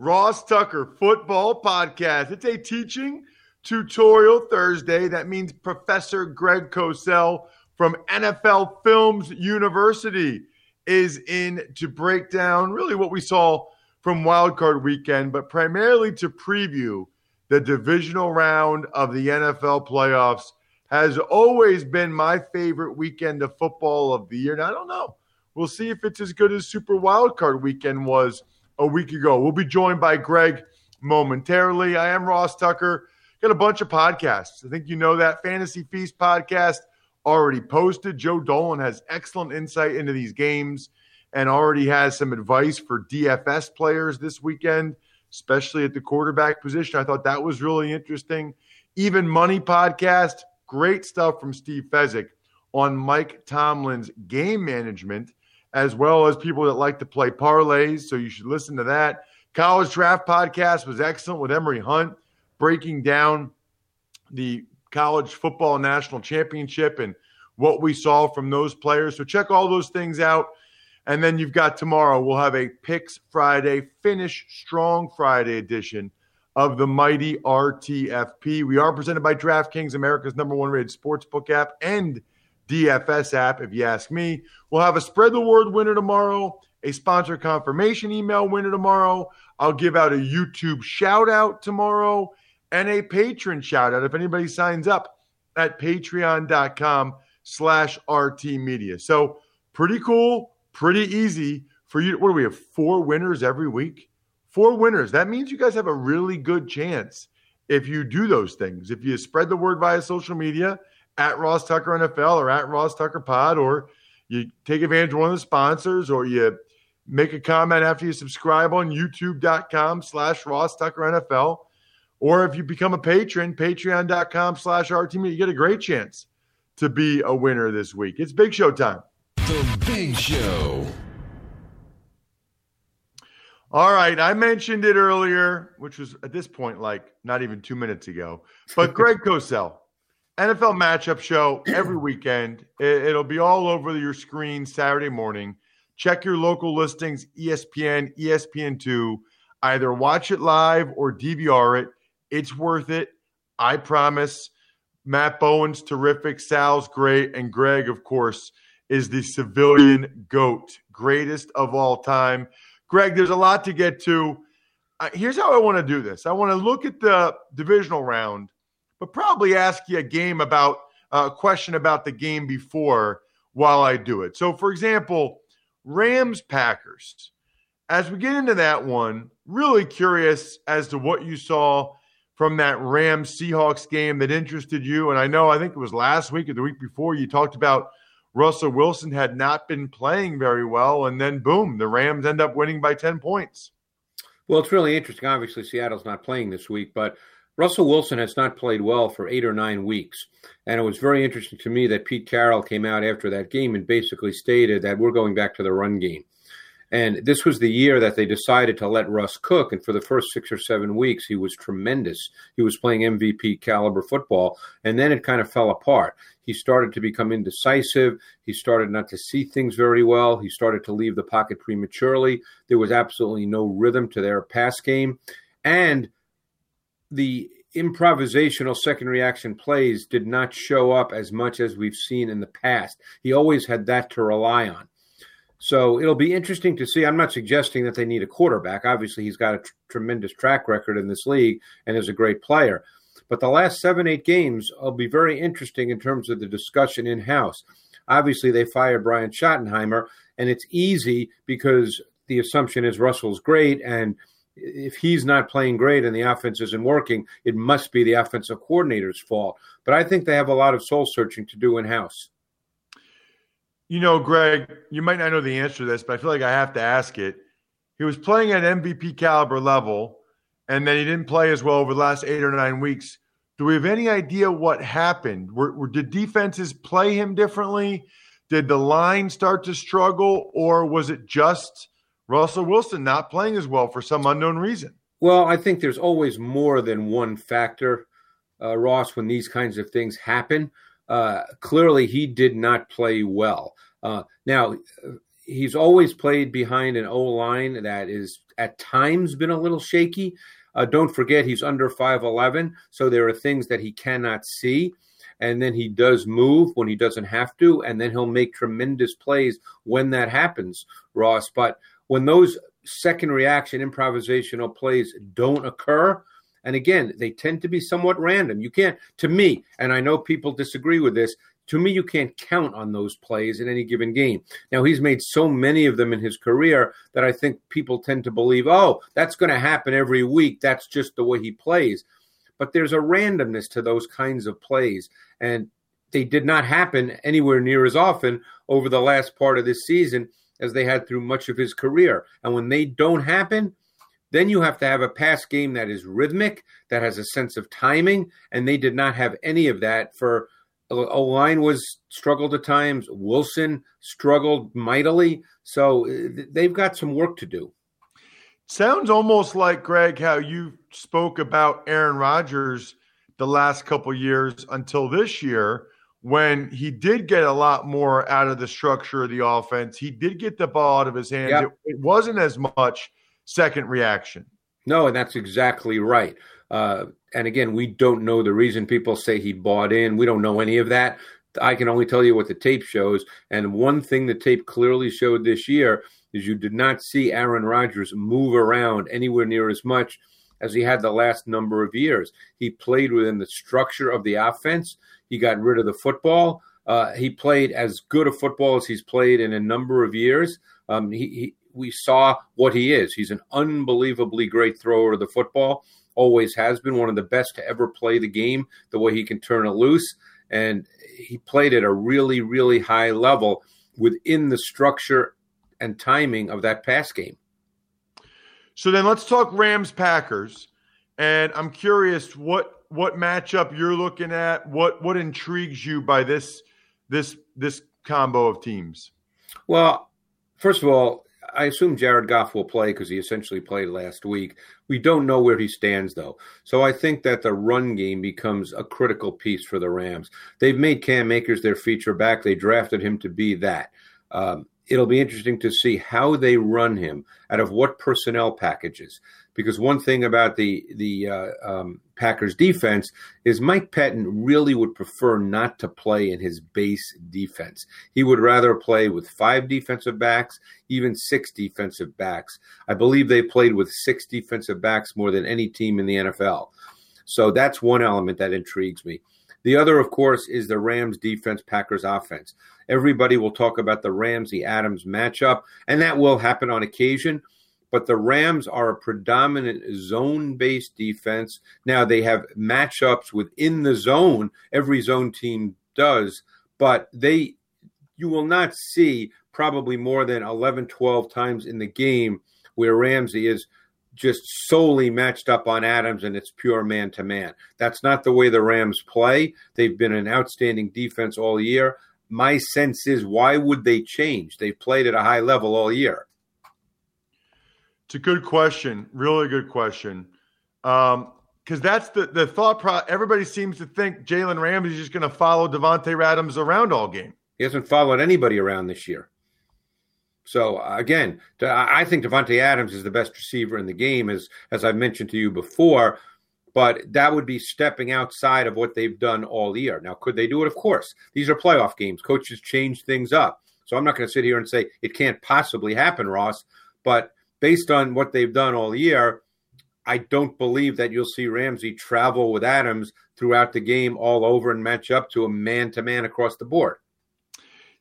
Ross Tucker football podcast. It's a teaching tutorial Thursday. That means Professor Greg Cosell from NFL Films University is in to break down really what we saw from wildcard weekend, but primarily to preview the divisional round of the NFL playoffs. Has always been my favorite weekend of football of the year. And I don't know. We'll see if it's as good as Super Wildcard weekend was a week ago. We'll be joined by Greg momentarily. I am Ross Tucker. Got a bunch of podcasts. I think you know that Fantasy Feast podcast already posted. Joe Dolan has excellent insight into these games and already has some advice for DFS players this weekend, especially at the quarterback position. I thought that was really interesting. Even Money podcast, great stuff from Steve Fezzik on Mike Tomlin's game management, as well as people that like to play parlays. So you should listen to that. College Draft Podcast was excellent with Emory Hunt breaking down the college football national championship and what we saw from those players. So check all those things out. And then you've got tomorrow, we'll have a Picks Friday, Finish Strong Friday edition of the mighty RTFP. We are presented by DraftKings, America's number one rated sportsbook app and DFS app, if you ask me. We'll have a spread the word winner tomorrow, a sponsor confirmation email winner tomorrow. I'll give out a YouTube shout out tomorrow and a patron shout out if anybody signs up at patreon.com slash RT media. So pretty cool, pretty easy for you. What do we have? Four winners every week? Four winners. That means you guys have a really good chance if you do those things. If you spread the word via social media at Ross Tucker NFL or at Ross Tucker Pod, or you take advantage of one of the sponsors, or you make a comment after you subscribe on youtube.com slash Ross Tucker NFL. Or if you become a patron, patreon.com slash RT you get a great chance to be a winner this week. It's Big Show time. The Big Show. All right. I mentioned it earlier, which was at this point like not even two minutes ago. But Greg Cosell, NFL matchup show every weekend. It, will be all over your screen Saturday morning. Check your local listings, ESPN, ESPN2. Either watch it live or DVR it. It's worth it. I promise. Matt Bowen's terrific. Sal's great. And Greg, of course, is the civilian GOAT, greatest of all time. Greg, there's a lot to get to. Here's how I want to do this I want to look at the divisional round, but probably ask you a game about uh, a question about the game before while I do it. So, for example, Rams Packers. As we get into that one, really curious as to what you saw from that Rams Seahawks game that interested you. And I know, I think it was last week or the week before, you talked about Russell Wilson had not been playing very well. And then, boom, the Rams end up winning by 10 points. Well, it's really interesting. Obviously, Seattle's not playing this week, but Russell Wilson has not played well for eight or nine weeks. And it was very interesting to me that Pete Carroll came out after that game and basically stated that we're going back to the run game. And this was the year that they decided to let Russ cook. And for the first six or seven weeks, he was tremendous. He was playing MVP caliber football. And then it kind of fell apart. He started to become indecisive. He started not to see things very well. He started to leave the pocket prematurely. There was absolutely no rhythm to their pass game. And the improvisational second reaction plays did not show up as much as we've seen in the past. He always had that to rely on. So it'll be interesting to see. I'm not suggesting that they need a quarterback. Obviously, he's got a tr- tremendous track record in this league and is a great player. But the last seven, eight games will be very interesting in terms of the discussion in house. Obviously, they fired Brian Schottenheimer, and it's easy because the assumption is Russell's great. And if he's not playing great and the offense isn't working, it must be the offensive coordinator's fault. But I think they have a lot of soul searching to do in house. You know, Greg, you might not know the answer to this, but I feel like I have to ask it. He was playing at MVP caliber level, and then he didn't play as well over the last eight or nine weeks. Do we have any idea what happened? Were, were, did defenses play him differently? Did the line start to struggle, or was it just Russell Wilson not playing as well for some unknown reason? Well, I think there's always more than one factor, uh, Ross, when these kinds of things happen uh, clearly he did not play well. Uh, now, he's always played behind an O line that is at times been a little shaky. Uh, don't forget he's under 5'11, so there are things that he cannot see. And then he does move when he doesn't have to, and then he'll make tremendous plays when that happens, Ross. But when those second reaction improvisational plays don't occur, and again, they tend to be somewhat random. You can't, to me, and I know people disagree with this, to me, you can't count on those plays in any given game. Now, he's made so many of them in his career that I think people tend to believe, oh, that's going to happen every week. That's just the way he plays. But there's a randomness to those kinds of plays. And they did not happen anywhere near as often over the last part of this season as they had through much of his career. And when they don't happen, then you have to have a pass game that is rhythmic, that has a sense of timing, and they did not have any of that. For a line was struggled at times. Wilson struggled mightily, so uh, they've got some work to do. Sounds almost like Greg how you spoke about Aaron Rodgers the last couple years until this year when he did get a lot more out of the structure of the offense. He did get the ball out of his hands. Yep. It, it wasn't as much second reaction. No, and that's exactly right. Uh, and again, we don't know the reason people say he bought in. We don't know any of that. I can only tell you what the tape shows. And one thing the tape clearly showed this year is you did not see Aaron Rodgers move around anywhere near as much as he had the last number of years. He played within the structure of the offense. He got rid of the football. Uh, he played as good a football as he's played in a number of years. Um, he, he, we saw what he is. He's an unbelievably great thrower of the football. Always has been one of the best to ever play the game. The way he can turn it loose, and he played at a really, really high level within the structure and timing of that pass game. So then let's talk Rams Packers. And I'm curious what what matchup you're looking at. What what intrigues you by this this this combo of teams? Well, first of all, I assume Jared Goff will play because he essentially played last week. We don't know where he stands, though. So I think that the run game becomes a critical piece for the Rams. They've made Cam Akers their feature back. They drafted him to be that. Um, it'll be interesting to see how they run him out of what personnel packages. Because one thing about the the uh, um, Packers defense is Mike Pettine really would prefer not to play in his base defense. He would rather play with five defensive backs, even six defensive backs. I believe they played with six defensive backs more than any team in the NFL. So that's one element that intrigues me. The other, of course, is the Rams defense, Packers offense. Everybody will talk about the Ramsey Adams matchup, and that will happen on occasion. But the Rams are a predominant zone based defense. Now, they have matchups within the zone, every zone team does, but they you will not see probably more than 11, 12 times in the game where Ramsey is just solely matched up on Adams and it's pure man to man. That's not the way the Rams play. They've been an outstanding defense all year. My sense is why would they change? They've played at a high level all year. It's a good question. Really good question. Um, because that's the the thought. Everybody seems to think Jalen Ramsey's just going to follow Davante Adams around all game. He hasn't followed anybody around this year. So again, I think Davante Adams is the best receiver in the game, as as I've mentioned to you before. But that would be stepping outside of what they've done all year. Now, could they do it? Of course. These are playoff games. Coaches change things up. So I'm not going to sit here and say it can't possibly happen, Ross. But based on what they've done all year, I don't believe that you'll see Ramsey travel with Adams throughout the game all over and match up to a man to man across the board.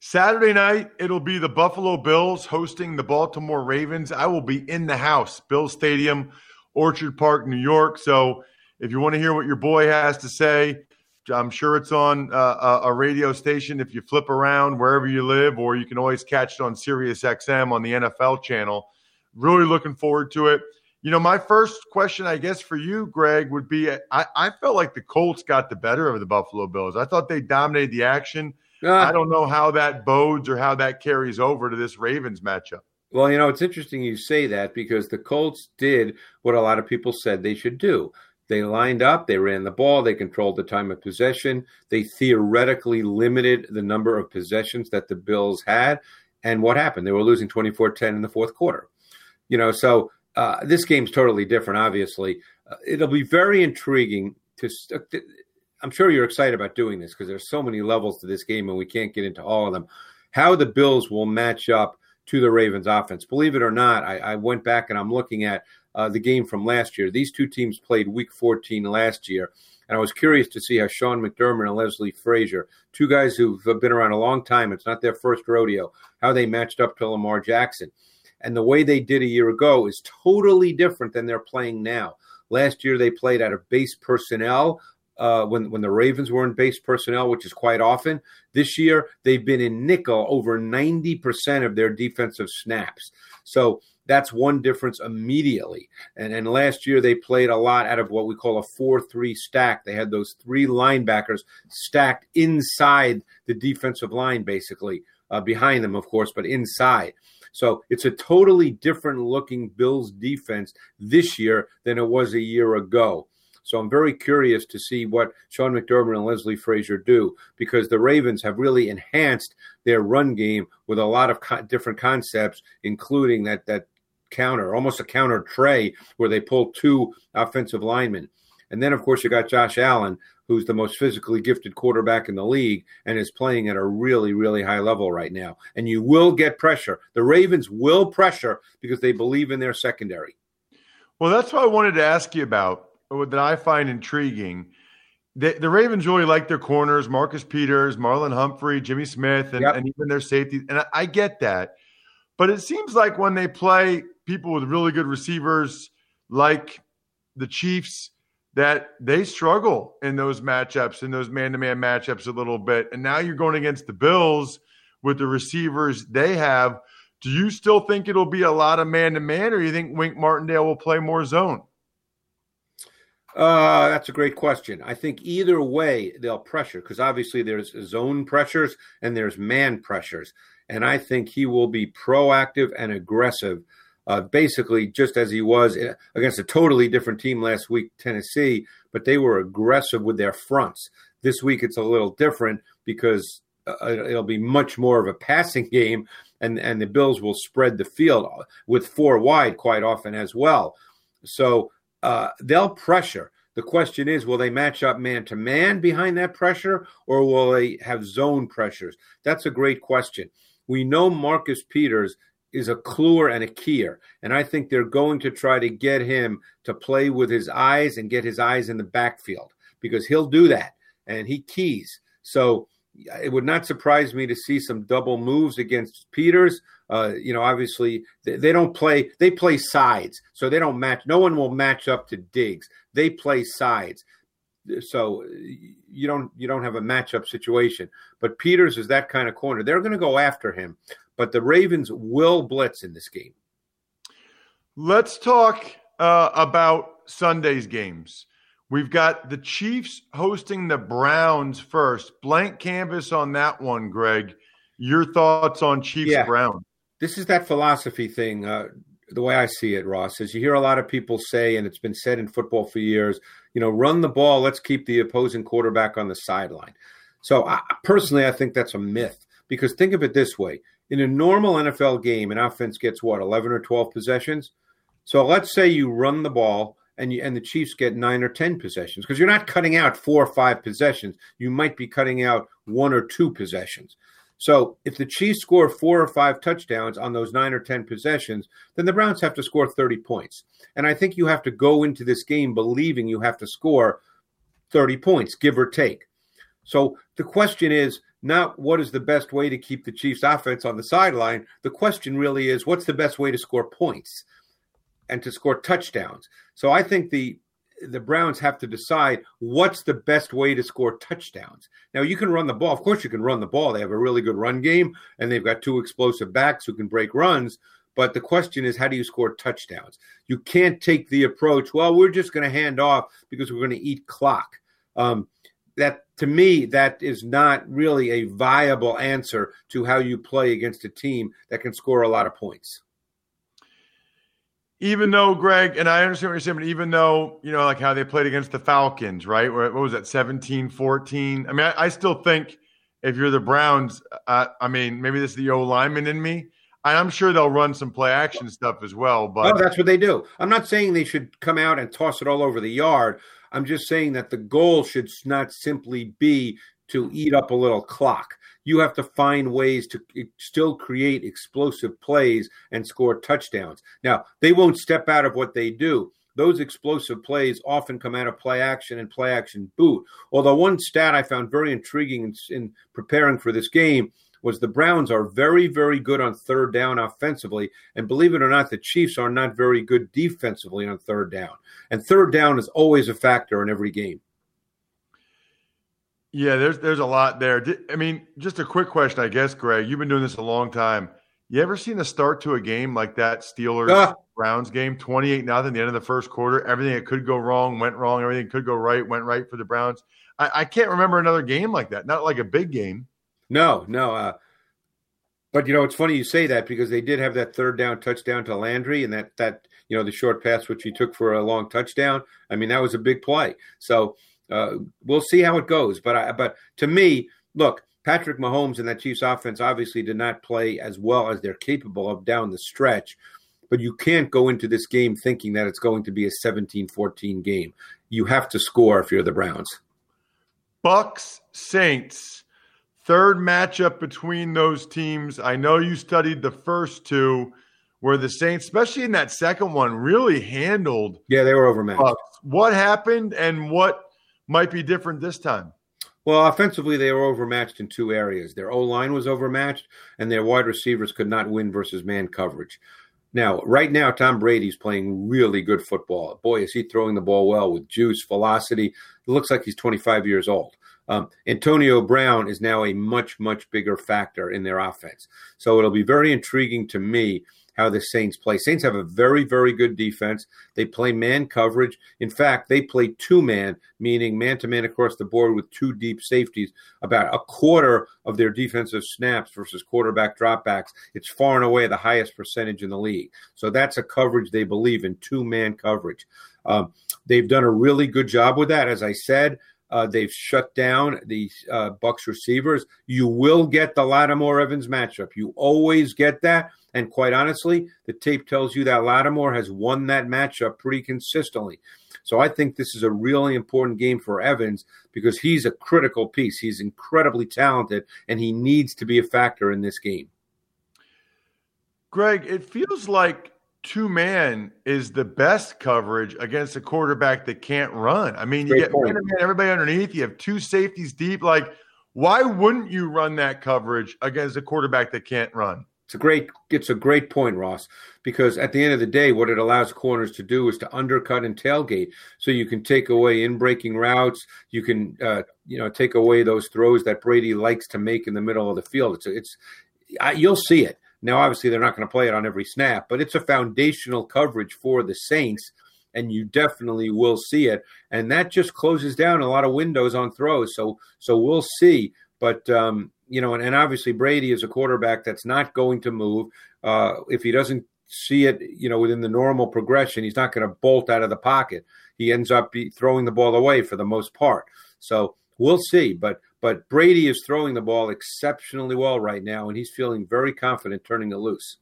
Saturday night, it'll be the Buffalo Bills hosting the Baltimore Ravens. I will be in the house, Bill Stadium, Orchard Park, New York. So if you want to hear what your boy has to say, I'm sure it's on uh, a radio station if you flip around wherever you live, or you can always catch it on Sirius XM on the NFL channel. Really looking forward to it. You know, my first question, I guess, for you, Greg, would be I, I felt like the Colts got the better of the Buffalo Bills. I thought they dominated the action. Uh, I don't know how that bodes or how that carries over to this Ravens matchup. Well, you know, it's interesting you say that because the Colts did what a lot of people said they should do. They lined up, they ran the ball, they controlled the time of possession, they theoretically limited the number of possessions that the Bills had. And what happened? They were losing 24 10 in the fourth quarter. You know, so uh, this game's totally different, obviously. Uh, it'll be very intriguing to. I'm sure you're excited about doing this because there's so many levels to this game and we can't get into all of them. How the Bills will match up to the Ravens offense. Believe it or not, I, I went back and I'm looking at uh, the game from last year. These two teams played week 14 last year. And I was curious to see how Sean McDermott and Leslie Frazier, two guys who've been around a long time, it's not their first rodeo, how they matched up to Lamar Jackson. And the way they did a year ago is totally different than they're playing now. Last year, they played out of base personnel uh, when when the Ravens were in base personnel, which is quite often. This year, they've been in nickel over ninety percent of their defensive snaps. So that's one difference immediately. And and last year they played a lot out of what we call a four-three stack. They had those three linebackers stacked inside the defensive line, basically uh, behind them, of course, but inside. So it's a totally different looking Bills defense this year than it was a year ago. So I'm very curious to see what Sean McDermott and Leslie Frazier do because the Ravens have really enhanced their run game with a lot of co- different concepts, including that that counter, almost a counter trey where they pull two offensive linemen. And then, of course, you got Josh Allen, who's the most physically gifted quarterback in the league and is playing at a really, really high level right now. And you will get pressure. The Ravens will pressure because they believe in their secondary. Well, that's what I wanted to ask you about, that I find intriguing. The, the Ravens really like their corners, Marcus Peters, Marlon Humphrey, Jimmy Smith, and, yep. and even their safeties. And I, I get that. But it seems like when they play people with really good receivers like the Chiefs – that they struggle in those matchups, in those man to man matchups a little bit. And now you're going against the Bills with the receivers they have. Do you still think it'll be a lot of man to man, or you think Wink Martindale will play more zone? Uh, that's a great question. I think either way they'll pressure because obviously there's zone pressures and there's man pressures. And I think he will be proactive and aggressive uh, basically just as he was against a totally different team last week, Tennessee, but they were aggressive with their fronts. This week it's a little different because uh, it'll be much more of a passing game, and, and the Bills will spread the field with four wide quite often as well. So uh, they'll pressure. The question is, will they match up man to man behind that pressure, or will they have zone pressures? That's a great question. We know Marcus Peters is a cluer and a keyer. And I think they're going to try to get him to play with his eyes and get his eyes in the backfield because he'll do that and he keys. So it would not surprise me to see some double moves against Peters. Uh, you know, obviously they, they, don't play; they play sides, so they don't match. No one will match up to Diggs. They play sides, so you don't you don't have a matchup situation. But Peters is that kind of corner. They're going to go after him but the Ravens will blitz in this game. Let's talk uh, about Sunday's games. We've got the Chiefs hosting the Browns first. Blank canvas on that one, Greg. Your thoughts on Chiefs yeah. Brown? This is that philosophy thing. Uh, the way I see it, Ross, is you hear a lot of people say, and it's been said in football for years, you know, run the ball, let's keep the opposing quarterback on the sideline. So I, personally, I think that's a myth because think of it this way: in a normal NFL game, an offense gets what eleven or twelve possessions. So let's say you run the ball and you, and the Chiefs get nine or ten possessions because you're not cutting out four or five possessions. You might be cutting out one or two possessions. So if the Chiefs score four or five touchdowns on those nine or 10 possessions, then the Browns have to score 30 points. And I think you have to go into this game believing you have to score 30 points, give or take. So the question is not what is the best way to keep the Chiefs offense on the sideline. The question really is what's the best way to score points and to score touchdowns. So I think the the Browns have to decide what's the best way to score touchdowns. Now, you can run the ball. Of course, you can run the ball. They have a really good run game, and they've got two explosive backs who can break runs. But the question is, how do you score touchdowns? You can't take the approach, well, we're just going to hand off because we're going to eat clock. Um, that to me, that is not really a viable answer to how you play against a team that can score a lot of points even though Greg and I understand what you're saying, but even though you know, like how they played against the Falcons, right? What was that, 17, 14? I mean, I, I still think if you're the Browns, uh, I mean, maybe this is the O lineman in me. I'm sure they'll run some play action stuff as well. But that's what they do. I'm not saying they should come out and toss it all over the yard. I'm just saying that the goal should not simply be to eat up a little clock you have to find ways to eh, still create explosive plays and score touchdowns. Now, they won't step out of what they do. Those explosive plays often come out of play action and play action boot. Although, one stat I found very intriguing in, in preparing for this game was the Browns are very, very good on third down offensively. And believe it or not, the Chiefs are not very good defensively on third down. And third down is always a factor in every game. Yeah, there's there's a lot there. I mean, just a quick question, I guess, Greg. You've been doing this a long time. You ever seen a start to a game like that Steelers uh, Browns game, twenty eight nothing, the end of the first quarter? Everything that could go wrong went wrong. Everything could go right went right for the Browns. I, I can't remember another game like that. Not like a big game. No, no. Uh, but you know, it's funny you say that because they did have that third down touchdown to Landry, and that that you know the short pass which he took for a long touchdown. I mean, that was a big play. So uh, we'll see how it goes. But I, but to me, look, Patrick Mahomes and that Chiefs offense obviously did not play as well as they're capable of down the stretch. But you can't go into this game thinking that it's going to be a 17-14 game. You have to score if you're the Browns. Bucks Saints. Third matchup between those teams. I know you studied the first two where the Saints, especially in that second one, really handled. Yeah, they were overmatched. Bucks. What happened and what might be different this time? Well, offensively, they were overmatched in two areas. Their O line was overmatched, and their wide receivers could not win versus man coverage. Now, right now, Tom Brady's playing really good football. Boy, is he throwing the ball well with juice, velocity. It looks like he's 25 years old. Um, Antonio Brown is now a much, much bigger factor in their offense. So it'll be very intriguing to me how the Saints play. Saints have a very, very good defense. They play man coverage. In fact, they play two man, meaning man to man across the board with two deep safeties, about a quarter of their defensive snaps versus quarterback dropbacks. It's far and away the highest percentage in the league. So that's a coverage they believe in, two man coverage. Um, they've done a really good job with that. As I said, uh, they've shut down the uh, Bucks receivers. You will get the Lattimore Evans matchup. You always get that. And quite honestly, the tape tells you that Lattimore has won that matchup pretty consistently. So I think this is a really important game for Evans because he's a critical piece. He's incredibly talented and he needs to be a factor in this game. Greg, it feels like two man is the best coverage against a quarterback that can't run. I mean, you Great get man man, everybody underneath. You have two safeties deep. Like, why wouldn't you run that coverage against a quarterback that can't run? It's a great it's a great point, Ross, because at the end of the day, what it allows corners to do is to undercut and tailgate, so you can take away in breaking routes. You can uh, you know take away those throws that Brady likes to make in the middle of the field. It's it's I, you'll see it. Now, obviously, they're not going to play it on every snap, but it's a foundational coverage for the Saints, and you definitely will see it. And that just closes down a lot of windows on throws. So, so we'll see. But um, you know, and, and, obviously Brady is a quarterback that's not going to move. Uh, if he doesn't see it, you know, within the normal progression. He's not going to bolt out of the pocket. He ends up throwing the ball away for the most part. So we'll see. But but Brady is throwing the ball exceptionally well right now, and he's feeling very confident turning it loose.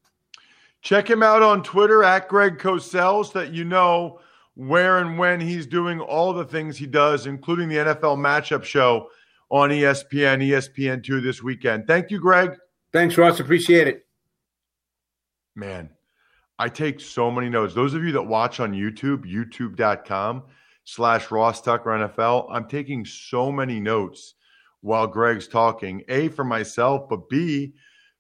Check him out on Twitter at Greg Cosell so that you know where and when he's doing all the things he does, including the NFL matchup show on ESPN, ESPN2 this weekend. Thank you, Greg. Thanks, Ross. Appreciate it. Man, I take so many notes. Those of you that watch on YouTube, youtube.com slash Ross Tucker NFL, I'm taking so many notes while Greg's talking. A, for myself, but B,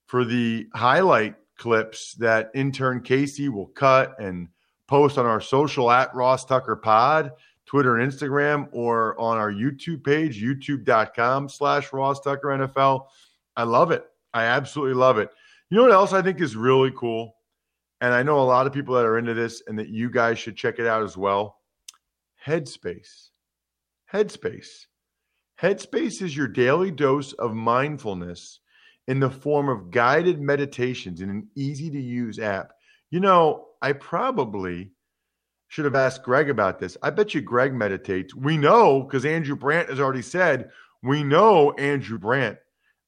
for the highlight clips that intern Casey will cut and post on our social at Ross Tucker Pod, Twitter and Instagram, or on our YouTube page, youtube.com slash Ross Tucker NFL. I love it. I absolutely love it. You know what else I think is really cool? And I know a lot of people that are into this and that you guys should check it out as well. Headspace. Headspace. Headspace is your daily dose of mindfulness in the form of guided meditations in an easy to use app. You know, I probably should have asked Greg about this. I bet you Greg meditates. We know because Andrew Brandt has already said, we know Andrew Brandt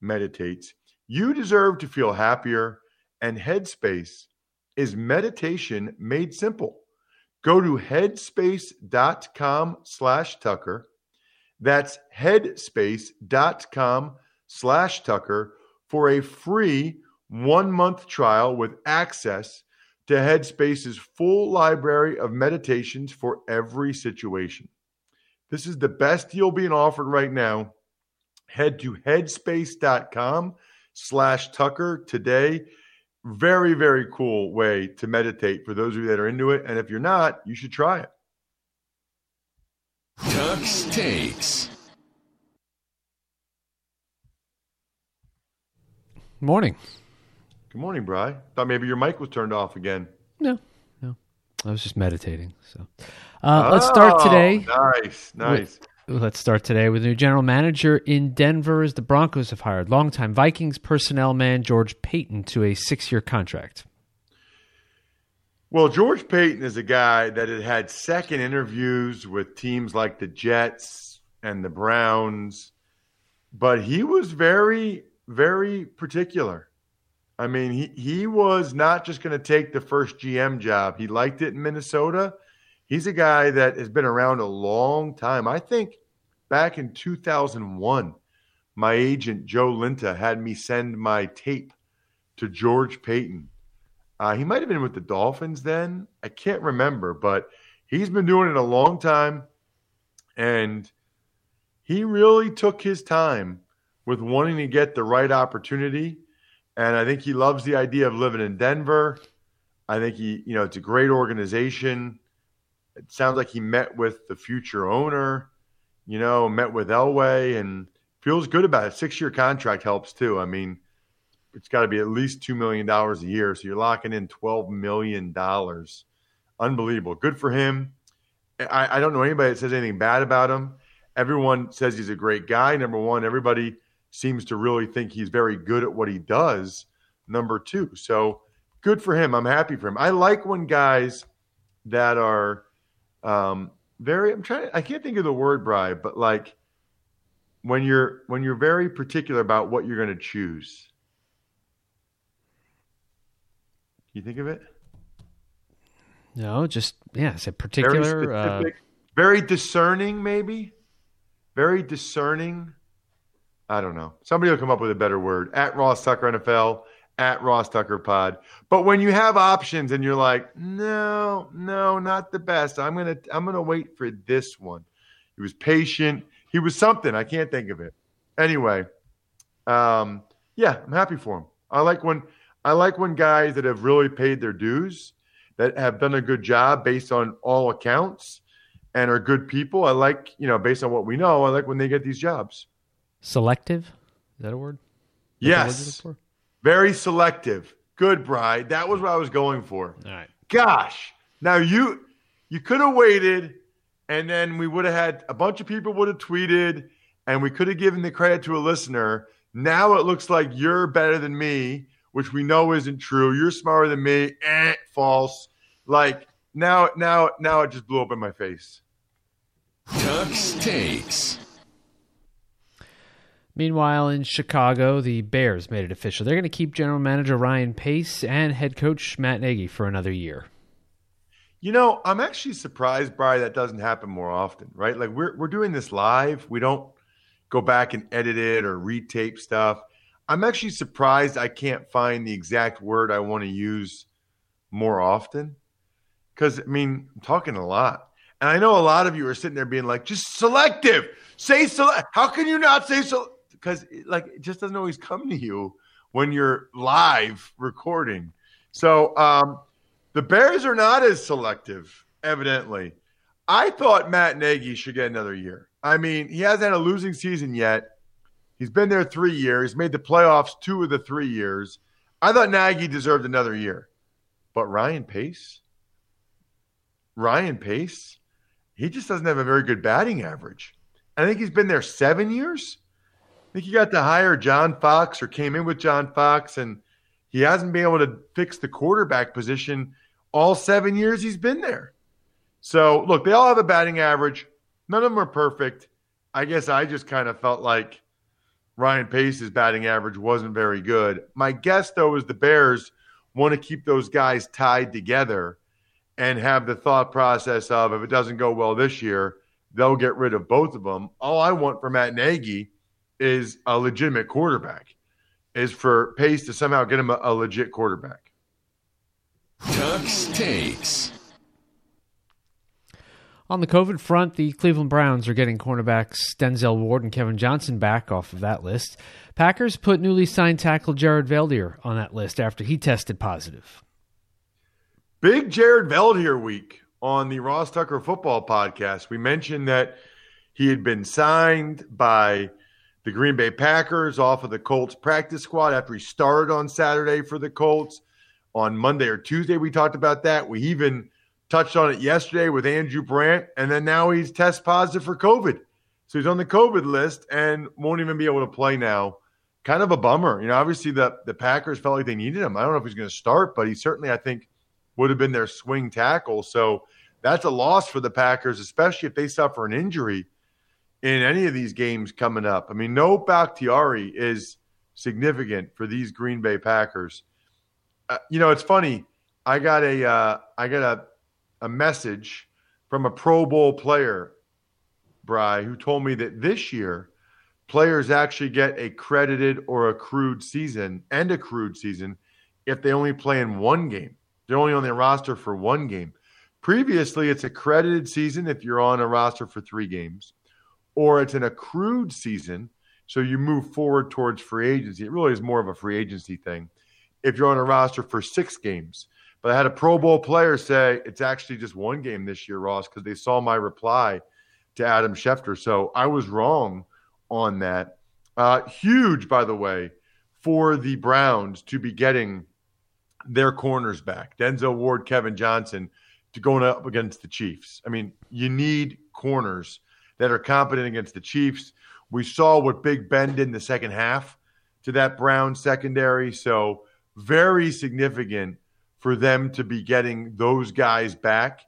meditates. You deserve to feel happier, and Headspace is meditation made simple. Go to headspace.com slash Tucker. That's headspace.com slash Tucker for a free one month trial with access to Headspace's full library of meditations for every situation. This is the best deal being offered right now. Head to headspace.com slash Tucker today very, very cool way to meditate for those of you that are into it. And if you're not, you should try it. Tux Takes. Morning. Good morning, Bry. Thought maybe your mic was turned off again. No, no. I was just meditating. So uh, oh, let's start today. Nice, nice. Let's start today with a new general manager in Denver as the Broncos have hired longtime Vikings personnel man George Paton to a six year contract. Well, George Paton is a guy that had had second interviews with teams like the Jets and the Browns, but he was very, very particular. I mean, he, he was not just going to take the first GM job. He liked it in Minnesota He's a guy that has been around a long time. I think back in 2001, my agent Joe Linta had me send my tape to George Paton. Uh, he might have been with the Dolphins then. I can't remember, but he's been doing it a long time. And he really took his time with wanting to get the right opportunity. And I think he loves the idea of living in Denver. I think he, you know, it's a great organization. It sounds like he met with the future owner, you know, met with Elway and feels good about it. Six year contract helps too. I mean, it's got to be at least $2 million a year. So you're locking in $12 million. Unbelievable. Good for him. I, I don't know anybody that says anything bad about him. Everyone says he's a great guy. Number one, everybody seems to really think he's very good at what he does. Number two, so good for him. I'm happy for him. I like when guys that are um, very i'm trying i can't think of the word bribe but like when you're when you're very particular about what you're going to choose. You think of it? No just yeah it's a particular very, uh... very discerning maybe? Very discerning? I don't know. Somebody will come up with a better word. At ross tucker nfl at Ross Tucker Pod. But when you have options and you're like, no, no, not the best. I'm gonna I'm gonna wait for this one. He was patient. He was something. I can't think of it. Anyway, um, yeah, I'm happy for him. I like when I like when guys that have really paid their dues, that have done a good job based on all accounts, and are good people. I like you know based on what we know. I like when they get these jobs. Selective, is that a word? Yes. Very selective. Good, bride. That was what I was going for. All right. Gosh. Now you you could have waited and then we would have had a bunch of people would have tweeted and we could have given the credit to a listener. Now it looks like you're better than me which we know isn't true. You're smarter than me. Eh, false. Like now, now, now it just blew up in my face. Tux takes. Meanwhile, in Chicago, the Bears made it official. They're going to keep general manager Ryan Pace and head coach Matt Nagy for another year. You know, I'm actually surprised, Brian, that doesn't happen more often, right? Like we're we're doing this live. We don't go back and edit it or retape stuff. I'm actually surprised I can't find the exact word I want to use more often. Because I mean, I'm talking a lot. And I know a lot of you are sitting there being like, just selective. Say select. How can you not say so? Because like it just doesn't always come to you when you're live recording. So um, the Bears are not as selective, evidently. I thought Matt Nagy should get another year. I mean, he hasn't had a losing season yet. He's been there three years, made the playoffs two of the three years. I thought Nagy deserved another year. But Ryan Pace? Ryan Pace? He just doesn't have a very good batting average. I think he's been there seven years. I think he got to hire John Fox or came in with John Fox, and he hasn't been able to fix the quarterback position all seven years he's been there. So, look, they all have a batting average. None of them are perfect. I guess I just kind of felt like Ryan Pace's batting average wasn't very good. My guess, though, is the Bears want to keep those guys tied together and have the thought process of if it doesn't go well this year, they'll get rid of both of them. All I want for Matt Nagy is a legitimate quarterback, is for Pace to somehow get him a, a legit quarterback. Tux takes. On the COVID front, the Cleveland Browns are getting cornerbacks Denzel Ward and Kevin Johnson back off of that list. Packers put newly signed tackle Jared Veldheer on that list after he tested positive. Big Jared Veldheer week on the Ross Tucker Football Podcast. We mentioned that he had been signed by the Green Bay Packers off of the Colts practice squad after he started on Saturday for the Colts. On Monday or Tuesday, we talked about that. We even touched on it yesterday with Andrew Brandt, and then now he's test positive for COVID. So he's on the COVID list and won't even be able to play now. Kind of a bummer. You know, obviously the, the Packers felt like they needed him. I don't know if he's going to start, but he certainly, I think, would have been their swing tackle. So that's a loss for the Packers, especially if they suffer an injury in any of these games coming up. I mean, no Bakhtiari is significant for these Green Bay Packers. Uh, you know, it's funny. I got a uh, I got a a message from a Pro Bowl player, Bry, who told me that this year players actually get a credited or accrued season and accrued season if they only play in one game. They're only on the roster for one game. Previously, it's a credited season if you're on a roster for three games, or it's an accrued season. So you move forward towards free agency. It really is more of a free agency thing if you're on a roster for six games. But I had a Pro Bowl player say it's actually just one game this year, Ross, because they saw my reply to Adam Schefter. So I was wrong on that. Uh, huge, by the way, for the Browns to be getting their corners back Denzel Ward, Kevin Johnson, to going up against the Chiefs. I mean, you need corners that are competent against the Chiefs. We saw what Big Ben did in the second half to that Brown secondary. So, very significant for them to be getting those guys back.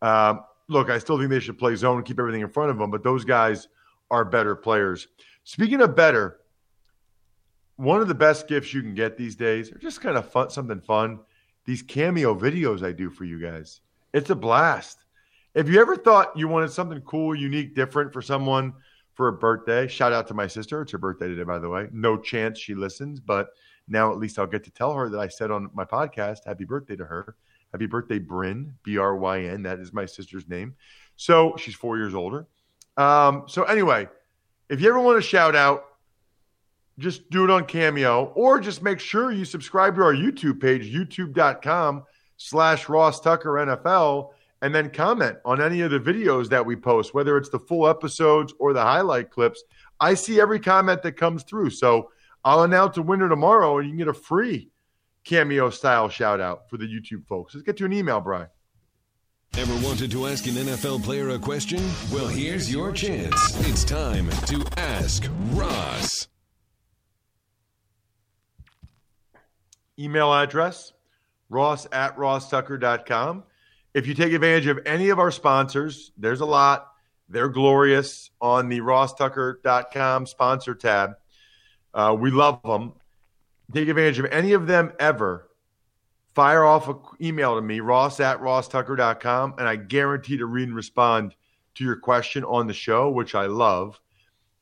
Um, look, I still think they should play zone and keep everything in front of them, but those guys are better players. Speaking of better, one of the best gifts you can get these days are just kind of fun, something fun. These cameo videos I do for you guys. It's a blast. If you ever thought you wanted something cool, unique, different for someone for a birthday, shout out to my sister. It's her birthday today, by the way. No chance she listens, but now at least I'll get to tell her that I said on my podcast, happy birthday to her. Happy birthday, Bryn, B R Y N. That is my sister's name. So she's four years older. Um, so anyway, if you ever want to shout out, just do it on Cameo or just make sure you subscribe to our YouTube page, youtube.com slash Ross Tucker NFL, and then comment on any of the videos that we post, whether it's the full episodes or the highlight clips. I see every comment that comes through. So I'll announce a winner tomorrow and you can get a free cameo style shout out for the YouTube folks. Let's get to an email, Brian. Ever wanted to ask an NFL player a question? Well, here's your chance. It's time to ask Ross. email address, ross at rosstucker.com. If you take advantage of any of our sponsors, there's a lot. They're glorious on the rosstucker.com sponsor tab. Uh, we love them. Take advantage of any of them ever. Fire off an email to me, ross at rosstucker.com, and I guarantee to read and respond to your question on the show, which I love.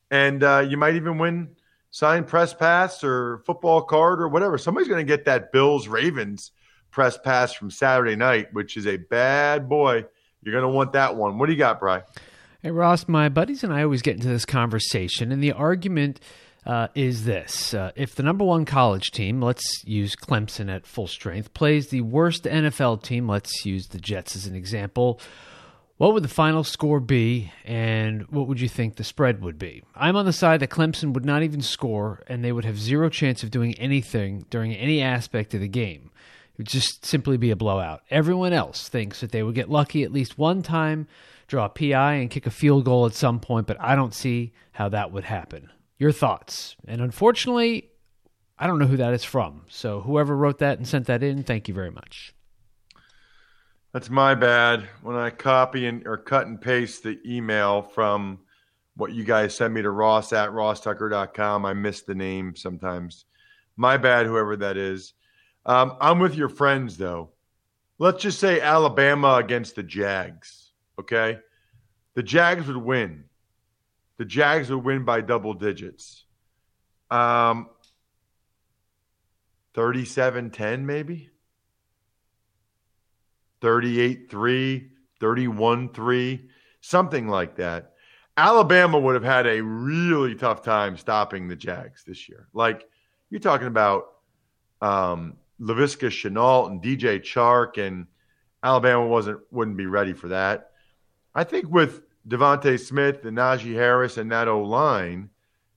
And uh, you might even win signed press pass or football card or whatever. Somebody's going to get that Bills Ravens press pass from Saturday night, which is a bad boy. You're going to want that one. What do you got, Bry? Hey, Ross, my buddies and I always get into this conversation, and the argument uh, is this uh, if the number one college team, let's use Clemson at full strength, plays the worst NFL team, let's use the Jets as an example, what would the final score be, and what would you think the spread would be? I'm on the side that Clemson would not even score, and they would have zero chance of doing anything during any aspect of the game. It would just simply be a blowout. Everyone else thinks that they would get lucky at least one time, draw a PI, and kick a field goal at some point, but I don't see how that would happen. Your thoughts? And unfortunately, I don't know who that is from. So whoever wrote that and sent that in, thank you very much. That's my bad. When I copy and or cut and paste the email from what you guys send me to ross at rosstucker.com, I miss the name sometimes. My bad, whoever that is. Um, I'm with your friends, though. Let's just say Alabama against the Jags, okay? The Jags would win. The Jags would win by double digits. Um, 37 10, maybe? 38 3, 31 3, something like that. Alabama would have had a really tough time stopping the Jags this year. Like, you're talking about um, Laviska Shenault and DJ Chark, and Alabama wasn't wouldn't be ready for that. I think with DeVonta Smith and Najee Harris and that O line,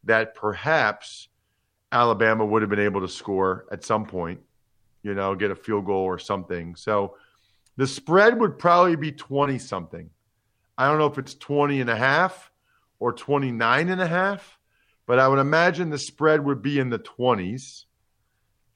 that perhaps Alabama would have been able to score at some point, you know, get a field goal or something. So the spread would probably be 20 something. I don't know if it's 20 and a half or 29 and a half, but I would imagine the spread would be in the 20s.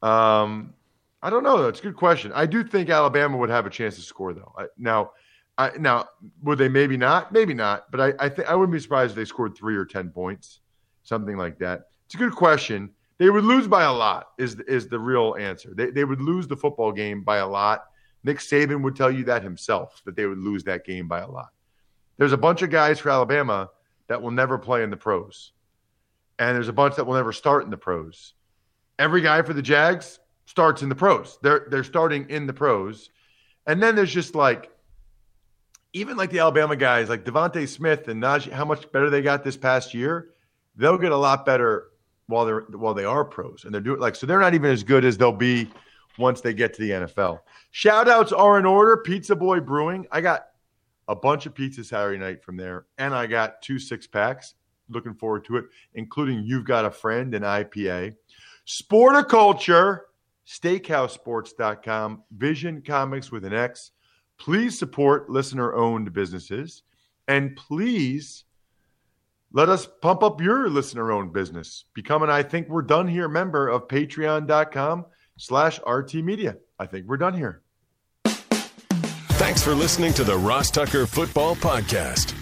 Um, I don't know. That's a good question. I do think Alabama would have a chance to score, though. I, now, I, now would they? Maybe not. Maybe not. But I, I think I wouldn't be surprised if they scored three or ten points, something like that. It's a good question. They would lose by a lot. Is is the real answer? They they would lose the football game by a lot. Nick Saban would tell you that himself that they would lose that game by a lot. There's a bunch of guys for Alabama that will never play in the pros, and there's a bunch that will never start in the pros. Every guy for the Jags starts in the pros. They're they're starting in the pros, and then there's just like even like the Alabama guys, like DeVonta Smith and Najee, how much better they got this past year. They'll get a lot better while they're while they are pros, and they're doing like so they're not even as good as they'll be once they get to the NFL. Shout outs are in order. Pizza Boy Brewing. I got a bunch of pizza Saturday night from there, and I got two six packs. Looking forward to it, including You've Got a Friend and IPA. Sporticulture steakhousesports.com, Vision Comics with an X. Please support listener owned businesses and please let us pump up your listener owned business. Become an I think we're done here member of patreon.com slash RT Media. I think we're done here. Thanks for listening to the Ross Tucker Football Podcast.